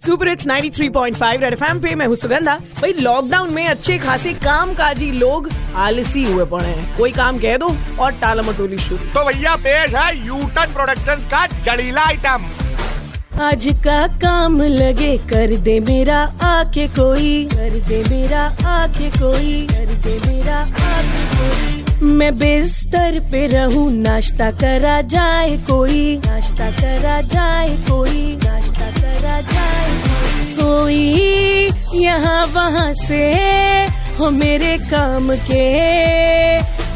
Super it's 93.5 red FM पे मैं हूँ सुगंधा। भाई लॉकडाउन में अच्छे खासे काम काजी लोग आलसी हुए पड़े हैं। कोई काम कह दो और टाला मटोली शुरू। तो भैया पेश है यूटन प्रोडक्शंस का जड़ीला आइटम आज का काम लगे कर दे मेरा आके कोई कर दे मेरा आके कोई कर दे मेरा आके कोई। मैं बिस्तर पे रहूँ नाश्ता करा जाए कोई नाश्ता करा जाए कोई। यहाँ वहाँ से हो मेरे काम के।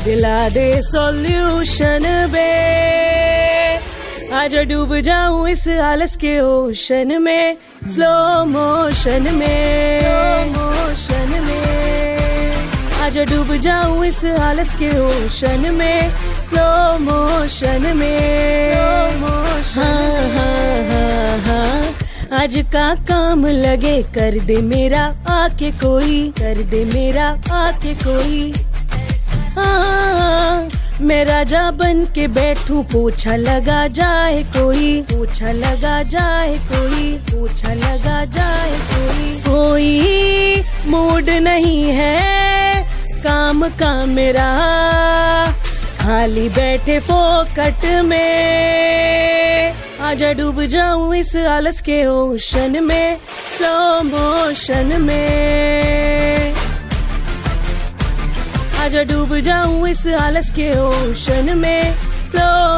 दिला दे सॉल्यूशन बे। आज डूब जाऊँ इस आलस के ओशन में स्लो मोशन में। मोशन में। आज डूब जाऊँ इस आलस के ओशन में स्लो मोशन में। आज का काम लगे कर दे मेरा, आके कोई कर दे मेरा, आके कोई। हाँ मैं राजा बन के बैठूं, पोछा लगा जाए कोई, पोछा लगा जाए कोई, पोछा लगा जाए कोई। कोई मूड नहीं है, काम का मेरा। खाली बैठे फोकट में। आजा डूब जाऊँ इस आलस के ओशन में स्लो मोशन में। आजा डूब जाऊँ इस आलस के ओशन में स्लो